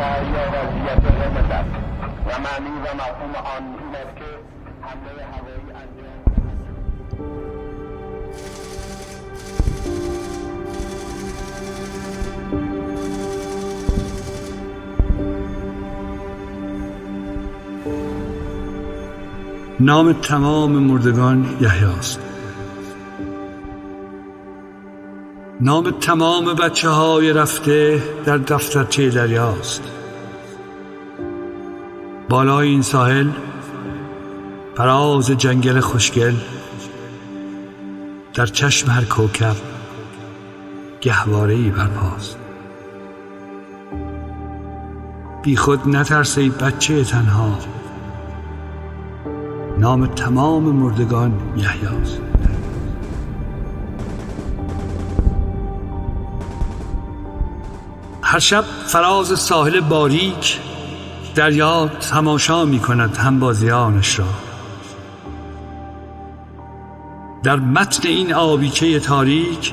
رسایی یا وضعیت قرمز است. و معنی و مفهوم آن این است که حمله هوایی انجام نام تمام مردگان یحیاست نام تمام بچه های رفته در دفترچه دریاست. بالای این ساحل فراز جنگل خوشگل در چشم هر کوکب گهواره ای برپاست. بی خود نترس ای بچه تنها. نام تمام مردگان یحیاست. هر شب فراز ساحل باریک دریا تماشا می کند همبازیانش را. در متن این آبیچه تاریک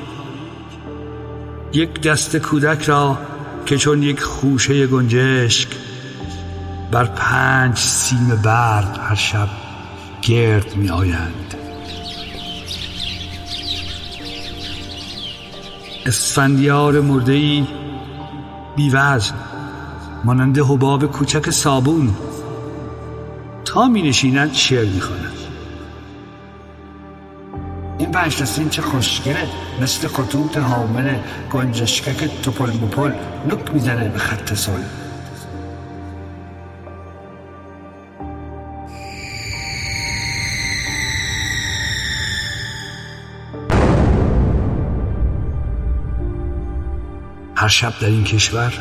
یک دست کودک را که چون یک خوشه گنجشک بر پنج سیم برق هر شب گرد می آیند اسفندیار مرده ای بیوزن مانند حباب کوچک صابون. تا می نشیند شعر می خواند این پنج چه خوشگله مثل خطوط حامل گنجشکک توپل مپل نک می‌زنه به خط سل هر شب در این کشور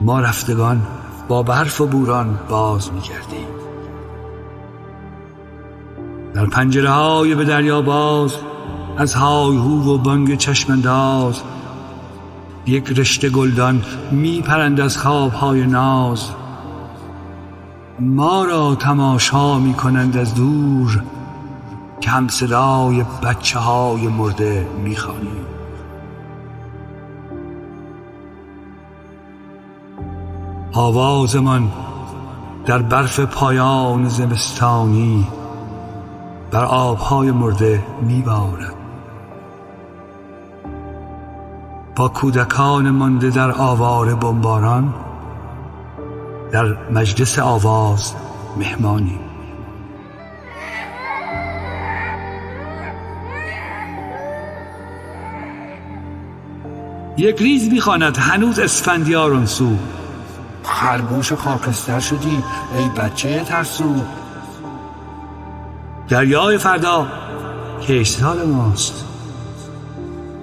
ما رفتگان با برف و بوران باز می گردیم در پنجره های به دریا باز از های هو و بانگ چشمنداز یک رشته گلدان می پرند از خواب های ناز. ما را تماشا می کنند از دور که هم صدای بچه های مرده می خوانیم آوازمان در برف پایان زمستانی بر آبهای مرده میبارد. با کودکان مانده در آوار بمباران در مجلس آواز مهمانی. یک ریز می‌خواند هنوز اسفندیار سو. خرگوش خاکستر شدی ای بچه ترسو. دریای فردا کشتار ماست.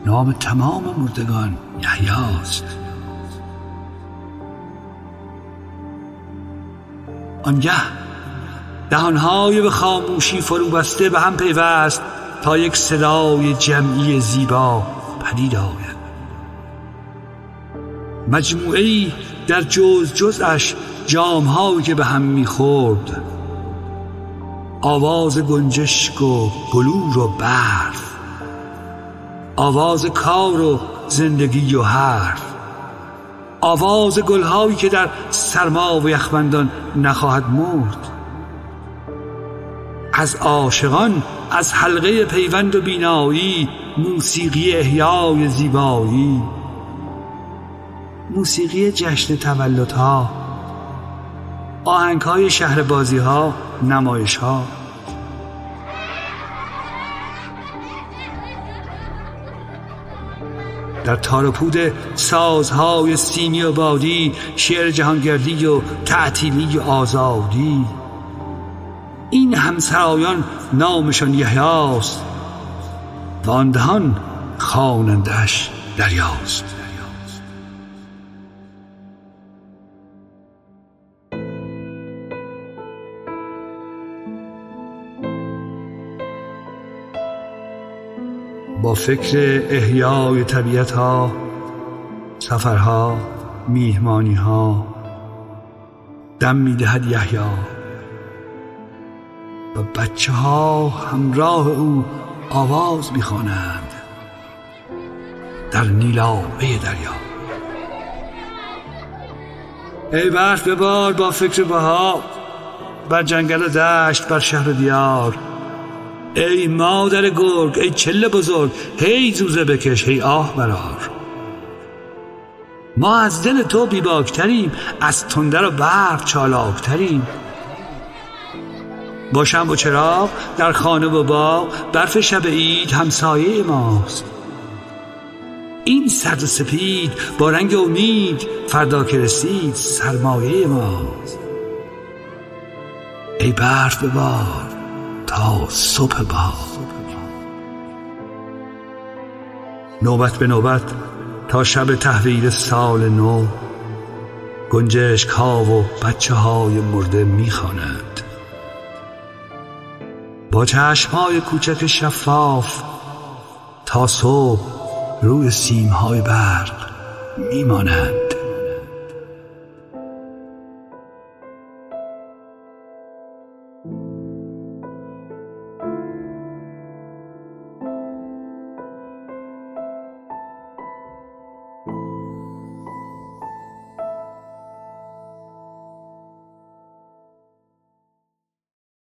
نام تمام مردگان یحیاست. آنگه دهانهای به خاموشی فرو بسته به هم پیوست تا یک صدای جمعی زیبا پدید آید. مجموعه ای در جز جزش جامهایی که به هم می‌خورد. آواز گنجشک و بلور و برف. آواز کار و زندگی و حرف. آواز گلهایی که در سرما و یخبندان نخواهد مرد. از عاشقان از حلقه پیوند و بینایی موسیقی احیای زیبایی. موسیقی جشن تولدها آهنگ های شهر بازی ها نمایش ها در تارپود سازهای سیمی و بادی شعر جهانگردی و تعطیلی و آزادی. این همسرایان نامشان یحیاست و آن دهان خوانندهاش دریاست. با فکر احیای طبیعت ها سفرها میهمانی ها دم می‌دهد یحیی و بچه ها همراه او آواز می‌خوانند در نیلاوه دریا. ای برف ببار با فکر بها بر جنگل دشت بر شهر دیار. ای مادر گرگ ای چله بزرگ هی زوزه بکش هی آه برار ما از دل تو بیباکتریم از تندر و برق چالاکتریم. باشم و چراغ در خانه و باغ برف شب عید همسایه ماست. این سرد سپید با رنگ امید فردا که رسید سرمایه ماست. ای برف ببار. تا صبح با. نوبت به نوبت تا شب تحویل سال نو گنجشک ها و بچه های مرده می‌خواند. با چشم های کوچک شفاف تا صبح روی سیم های برق میمانند.